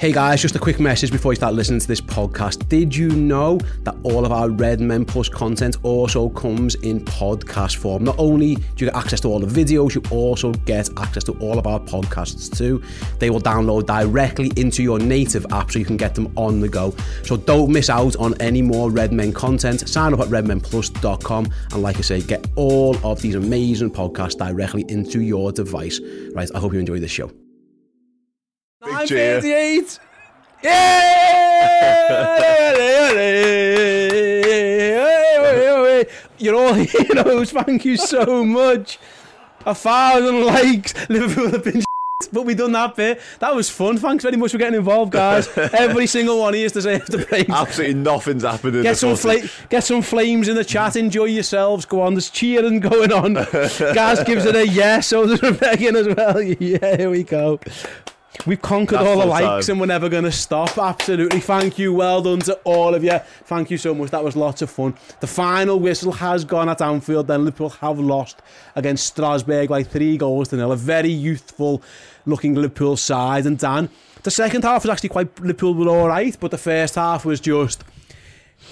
Hey guys, just a quick message before you start listening to this podcast. Did you know that all of our Red Men Plus content also comes in podcast form? Not only do you get access to all the videos, you also get access to all of our podcasts too. They will download directly into your native app so you can get them on the go. So don't miss out on any more Red Men content. Sign up at redmenplus.com and like I say, get all of these amazing podcasts directly into your device. Right, I hope you enjoy this show. Big cheer. 958. Yeah! You're all heroes. Thank you so much. A thousand likes. Liverpool have been but we done that bit. That was fun. Thanks very much for getting involved, guys. Every single one of you deserves the praise. Absolutely nothing's happened. In Get some get some flames in the chat. Enjoy yourselves. Go on. There's cheering going on. Gaz gives it a yes. So there's Rebecca as well. Yeah, here we go. We've conquered That's all the likes time. and we're never going to stop. Absolutely. Thank you. Well done to all of you. Thank you so much. That was lots of fun. The final whistle has gone at Anfield. Then Liverpool have lost against Strasbourg by three goals to nil. A very youthful looking Liverpool side. And Dan, the second half was actually quite Liverpool were all right, but the first half was just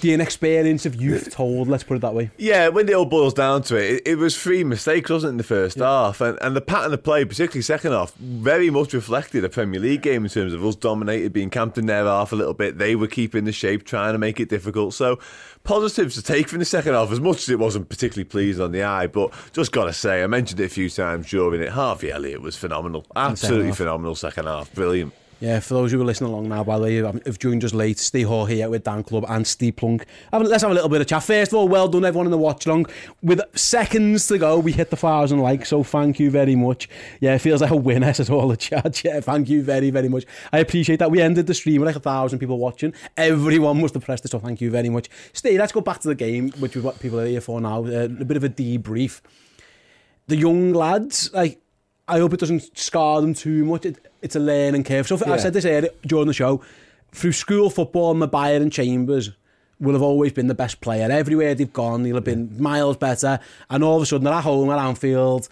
the inexperience of youth told. Let's put it that way. Yeah, when it all boils down to it, it, it was three mistakes, wasn't it, in the first half? And, and the pattern of play, particularly second half, very much reflected a Premier League game in terms of us dominated, being camped in their half a little bit. They were keeping the shape, trying to make it difficult. So, positives to take from the second half, as much as it wasn't particularly pleased on the eye. But just got to say, I mentioned it a few times during it. Harvey Elliott was phenomenal. Absolutely phenomenal second half. Brilliant. Yeah, for those who are listening along now, by the way, if joined us late, Steve Hoare here with Dan Clubbe and Steve Plunk. Let's have a little bit of chat. First of all, well done everyone in the watch along. With seconds to go, we hit the thousand likes, so thank you very much. Yeah, it feels like a winner, says all the chat. Yeah, thank you very, very much. I appreciate that. We ended the stream with like a thousand people watching. Everyone must have pressed it, so thank you very much. Steve, let's go back to the game, which is what people are here for now. Uh, a bit of a debrief the young lads, like, I hope it doesn't scar them too much. It, it's a learning curve. So yeah. I said this earlier during the show. Through school football, Maguire and Chambers will have always been the best player. Everywhere they've gone, he'll have been miles better. And all of a sudden, they're at home at Anfield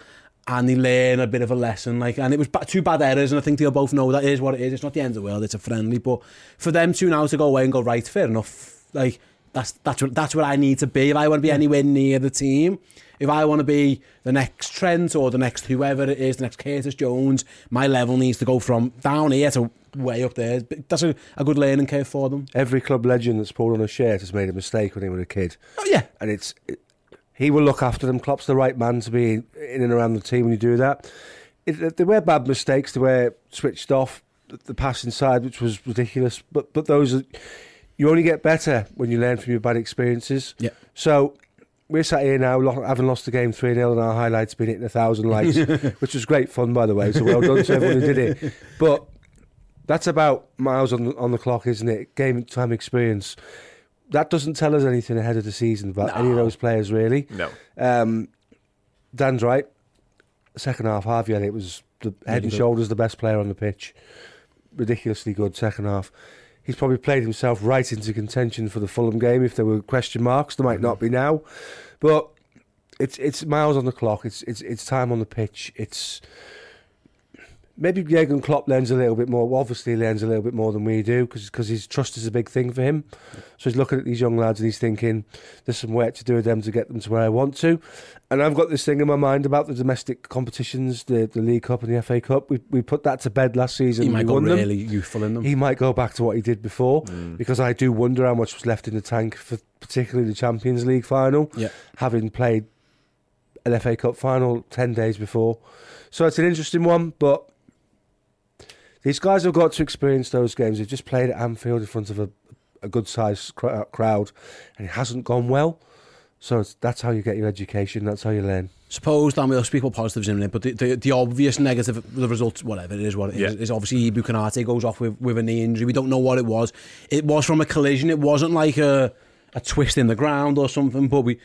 and they learn a bit of a lesson. Like, and it was two bad errors, and I think they'll both know that is what it is. It's not the end of the world. It's a friendly, but for them two now to go away and go right, fair enough. Like that's that's what, that's what I need to be if I want to be anywhere near the team. If I want to be the next Trent or the next whoever it is, the next Curtis Jones, my level needs to go from down here to way up there. That's a, a good learning curve for them. Every club legend that's pulled on a shirt has made a mistake when he was a kid. Oh yeah, and it's it, he will look after them. Klopp's the right man to be in and around the team when you do that. It, there were bad mistakes. They were switched off the, the pass inside, which was ridiculous. But but those are, you only get better when you learn from your bad experiences. Yeah. So. We're sat here now, having lost the game 3 0, and our highlights been hitting a thousand likes, which was great fun, by the way. So well done to everyone who did it. But that's about miles on the, on the clock, isn't it? Game time experience. That doesn't tell us anything ahead of the season about any of those players, really. No. Um, Dan's right. Second half, Harvey Elliott was the head and good. shoulders the best player on the pitch. Ridiculously good second half. He's probably played himself right into contention for the Fulham game. If there were question marks, there might mm-hmm. not be now. But it's it's miles on the clock. It's it's it's time on the pitch. It's maybe Jurgen Klopp learns a little bit more. Well, obviously, he learns a little bit more than we do because his trust is a big thing for him. So he's looking at these young lads and he's thinking, "There's some work to do with them to get them to where I want to." And I've got this thing in my mind about the domestic competitions, the the League Cup and the FA Cup. We we put that to bed last season. He might go won them. really youthful in them. He might go back to what he did before mm. because I do wonder how much was left in the tank for particularly the Champions League final, Yeah. having played an FA Cup final 10 days before. So it's an interesting one, but these guys have got to experience those games. They've just played at Anfield in front of a, a good sized cr- uh, crowd and it hasn't gone well. So it's, that's how you get your education, that's how you learn. Suppose, Dan, we'll speak about positives in a minute, but the, the, the obvious negative, the results, whatever it is, what it is, Yeah. is obviously Ibou Konate goes off with, with a knee injury. We don't know what it was. It was from a collision. It wasn't like a, a twist in the ground or something, but we,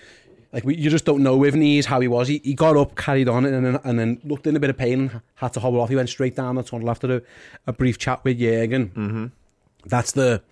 like we, you just don't know with knees how he was. He, he got up, carried on, and then, and then looked in a bit of pain and had to hobble off. He went straight down the tunnel after a, a brief chat with Jurgen. Mm-hmm. That's the.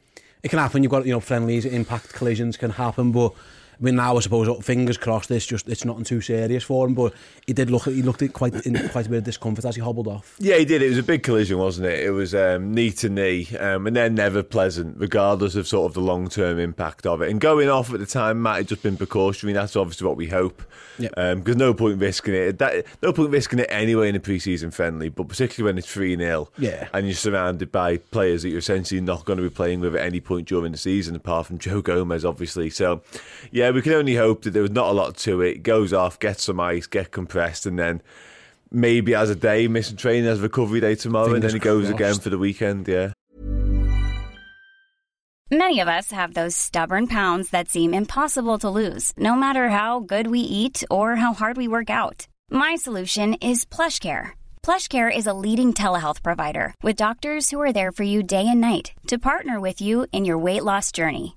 It can happen. You've got you know friendlies, impact collisions can happen, but. I mean, now I suppose fingers crossed. It's just it's nothing too serious for him, but he did look. He looked at quite in quite a bit of discomfort as he hobbled off. Yeah, he did. It was a big collision, wasn't it? It was um, knee to knee, um, and they're never pleasant, regardless of sort of the long term impact of it. And going off at the time might have just been precautionary. That's obviously what we hope. Yeah. Because no point risking it. That, no point risking it anyway in a pre-season friendly, but particularly when it's three 0 Yeah. and you're surrounded by players that you're essentially not going to be playing with at any point during the season, apart from Joe Gomez, obviously. So, yeah, we can only hope that there was not a lot to it. Goes off, gets some ice, get compressed, and then. Maybe as a day missing training as recovery day tomorrow, and then he goes again for the weekend. Yeah. Many of us have those stubborn pounds that seem impossible to lose, no matter how good we eat or how hard we work out. My solution is PlushCare. PlushCare is a leading telehealth provider with doctors who are there for you day and night to partner with you in your weight loss journey.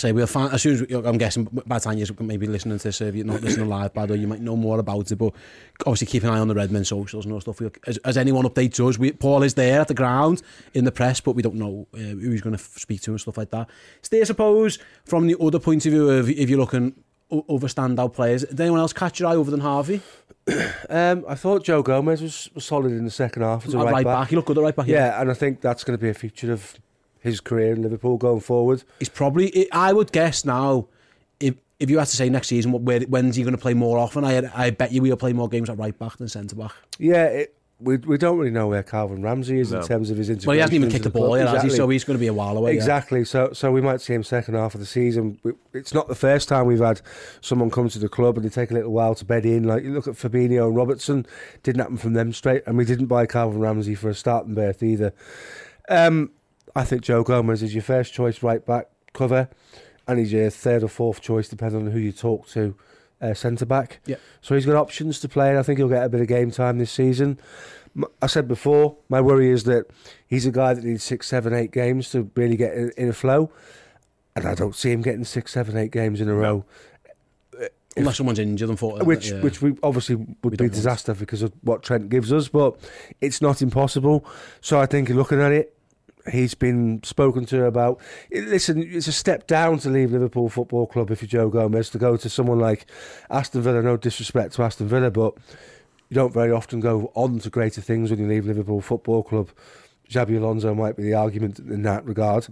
Say we'll find as soon as I'm guessing by the time you're maybe listening to this, if you're not listening live, by the way, you might know more about it. But obviously, keep an eye on the Redmen socials and all stuff. We, as, as anyone updates us, we, Paul is there at the ground in the press, but we don't know uh, who he's going to speak to and stuff like that. Ste, I suppose, from the other point of view of if you're looking o- over standout players. Did anyone else catch your eye other than Harvey? Um, I thought Joe Gomez was, was solid in the second half as a At right, back. He looked good at right back. Yeah, and I think that's going to be a feature of his career in Liverpool going forward. He's probably. I would guess now. If if you had to say next season, where, when's he going to play more often? I I bet you we'll play more games at right back than centre back. Yeah, it, we we don't really know where Calvin Ramsey is No. in terms of his integration. Well, he hasn't even kicked the club. ball yet, has he? So he's going to be a while away. yeah. Exactly. So so we might see him second half of the season. It's not the first time we've had someone come to the club and they take a little while to bed in. Like you look at Fabinho and Robertson, didn't happen from them straight, and we didn't buy Calvin Ramsey for a starting berth either. Um, I think Joe Gomez is your first choice right back cover, and he's your third or fourth choice depending on who you talk to. Uh, centre back, Yeah. So he's got options to play, and I think he'll get a bit of game time this season. I said before, my worry is that he's a guy that needs six, seven, eight games to really get in, in a flow, and I don't see him getting six, seven, eight games in a row, Unless someone's injured, unfortunately. which yeah. which we obviously would We be don't want. disaster because of what Trent gives us, but it's not impossible. So I think looking at it, he's been spoken to about. Listen, it's a step down to leave Liverpool Football Club if you're Joe Gomez to go to someone like Aston Villa. No disrespect to Aston Villa, but you don't very often go on to greater things when you leave Liverpool Football Club. Xabi Alonso might be the argument in that regard.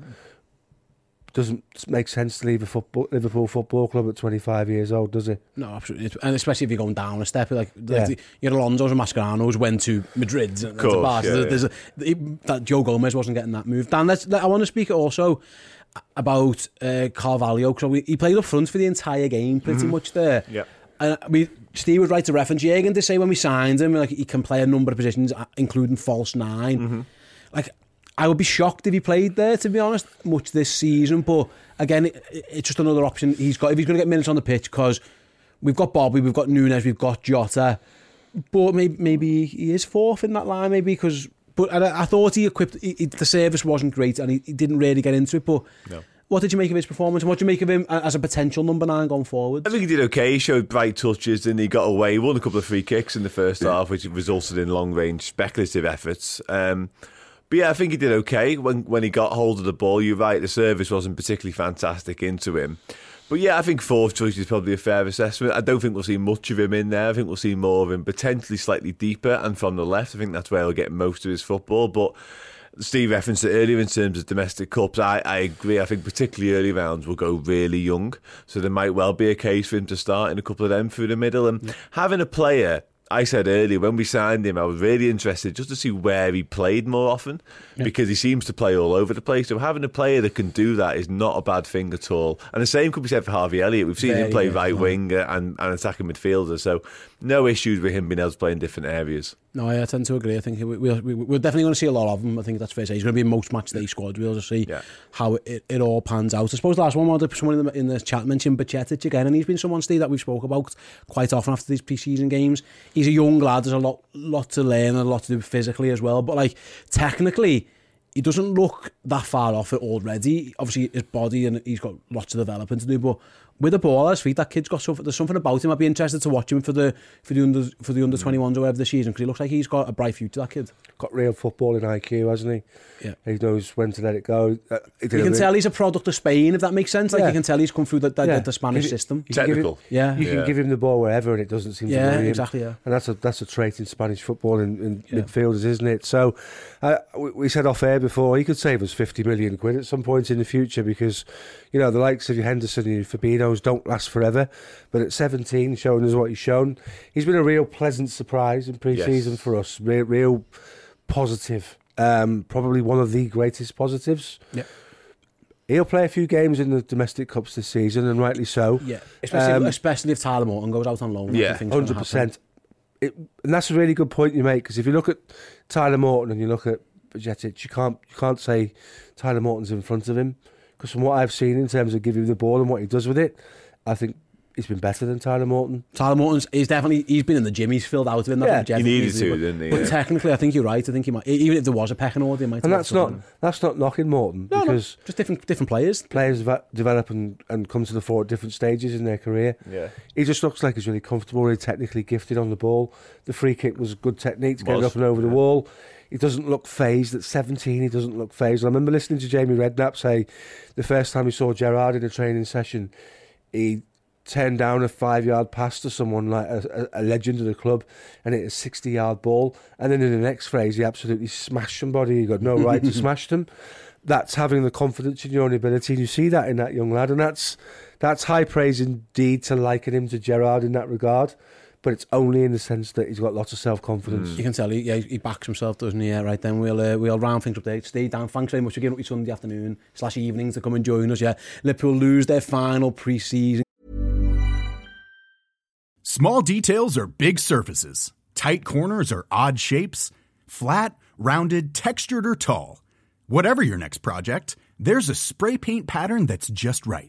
Doesn't make sense to leave a football, Liverpool Football Club at 25 years old, does it? No, absolutely. And especially if you're going down a step, like, Yeah. like the, your Alonso's and Mascherano's went to Madrid. And, Course, to Barca. yeah, There's- yeah. there's a- that Joe Gomez wasn't getting that move. Dan, let's, let, I want to speak also about uh, Carvalho. because he played up front for the entire game, pretty much there. Yeah. And we, Steve was right to reference Jürgen to say when we signed him, like he can play a number of positions, uh, including false 9 Like I would be shocked if he played there, to be honest, much this season. But again, it, it's just another option he's got if he's going to get minutes on the pitch because we've got Bobby, we've got Nunez, we've got Jota. But maybe maybe he is fourth in that line, maybe because. But I, I thought he equipped he, he- the service wasn't great and he, he didn't really get into it. But what did you make of his performance? and What did you make of him as a potential number nine going forward? I think he did okay. He showed bright touches and he got away. He won a couple of free kicks in the first half, which resulted in long range speculative efforts. Um, but yeah, I think he did okay when when he got hold of the ball. You're right, the service wasn't particularly fantastic into him. But yeah, I think fourth choice is probably a fair assessment. I don't think we'll see much of him in there. I think we'll see more of him potentially slightly deeper and from the left. I think that's where he'll get most of his football. But Steve referenced it earlier in terms of domestic cups. I, I agree. I think particularly early rounds will go really young. So there might well be a case for him to start in a couple of them through the middle. And having a player, I said earlier, when we signed him, I was really interested just to see where he played more often because he seems to play all over the place. So having a player that can do that is not a bad thing at all. And the same could be said for Harvey Elliott. We've seen him play right yeah. wing and, and attacking midfielder. So no issues with him being able to play in different areas. No, I tend to agree. I think we, we, we, we're definitely going to see a lot of them. I think that's fair to say. He's going to be in most match day squad. We'll just see Yeah. how it, it all pans out. I suppose the last one, wanted someone in the, in the chat mentioned Bajcetic again, and he's been someone, Steve, that we've spoke about quite often after these pre-season games. He's a young lad. There's a lot, lot to learn and a lot to do physically as well. But like technically, he doesn't look that far off it already. Obviously, his body and he's got lots of developing to do. But with the ball at his feet, that kid's got something. There's something about him. I'd be interested to watch him for the for the under for the under 21s or whatever this season because he looks like he's got a bright future. That kid. Got real footballing IQ, hasn't he? Yeah. He knows when to let it go. Uh, You a can tell he's a product of Spain, if that makes sense. Like Yeah. you can tell he's come through the, the, Yeah. the Spanish it- system. you can give him- Technical. Yeah. You Yeah. can give him the ball wherever, and it doesn't seem to Yeah, worry him. exactly, yeah. And that's a that's a trait in Spanish football in, in Yeah. midfielders, isn't it? So, uh, we, we said off air before he could save us fifty million quid at some point in the future because, you know, the likes of your Henderson and your Fabinhos don't last forever. But at seventeen, showing us what he's shown, he's been a real pleasant surprise in pre-season Yes. for us. Real, real positive. Um, probably one of the greatest positives. Yeah. He'll play a few games in the domestic cups this season, and rightly so. Yeah. Especially, Um, especially if Tyler Morton goes out on loan. Yeah, Hundred percent. And that's a really good point you make because if you look at Tyler Morton and you look at Bajcetic, you can't you can't say Tyler Morton's in front of him because from what I've seen in terms of giving him the ball and what he does with it, I think he's been better than Tyler Morton. Tyler Morton's he's definitely he's been in the gym. He's filled out in that. Yeah, he needed to, but, didn't he? But Yeah. technically, I think you're right. I think he might, even if there was a pecking order, he might. And have that's got not that's not knocking Morton No, no, just different different players. players va- develop and, and come to the fore at different stages in their career. Yeah. He just looks like he's really comfortable, really technically gifted on the ball. The free kick was good technique to get it up and over the wall. He doesn't look phased. At 17, he doesn't look phased. I remember listening to Jamie Redknapp say the first time he saw Gerrard in a training session, he turned down a five yard pass to someone like a, a, legend of the club and hit a 60 yard ball. And then in the next phrase, he absolutely smashed somebody. He got no right to smash them. That's having the confidence in your own ability. And you see that in that young lad. And that's, that's high praise indeed to liken him to Gerrard in that regard. But it's only in the sense that he's got lots of self confidence. You can tell he, yeah, he backs himself, doesn't he? Yeah, right then we'll uh, we'll round things up there. Stay down. Thanks very much for giving up your Sunday afternoon slash evening to come and join us. Yeah, Liverpool lose their final pre-season Small details are big surfaces. Tight corners are odd shapes. Flat, rounded, textured, or tall. Whatever your next project, there's a spray paint pattern that's just right.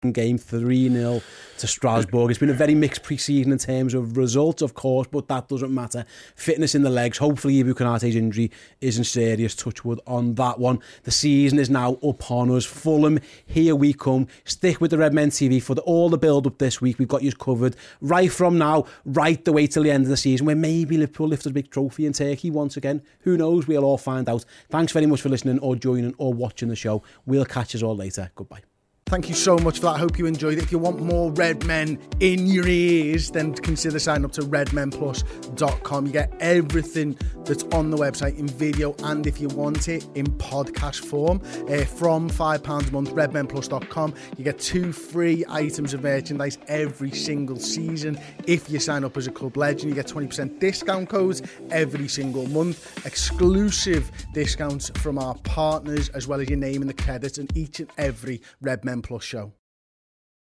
Game 3-0 to Strasbourg. It's been a very mixed pre-season in terms of results, of course, but that doesn't matter. Fitness in the legs. Hopefully, Ibou Konate's injury isn't serious. Touchwood on that one. The season is now upon us. Fulham, here we come. Stick with the Red Men TV for the, all the build-up this week. We've got you covered right from now, right the way till the end of the season, where maybe Liverpool lift a big trophy in Turkey once again. Who knows? We'll all find out. Thanks very much for listening or joining or watching the show. We'll catch us all later. Goodbye. Thank you so much for that. I hope you enjoyed it. If you want more Red Men in your ears, then consider signing up to redmenplus.com. You get everything that's on the website in video and if you want it in podcast form uh, from £5 a month, redmenplus.com. You get two free items of merchandise every single season. If you sign up as a club legend, you get 20% discount codes every single month, exclusive discounts from our partners, as well as your name and the credits and each and every Red Men Plus show.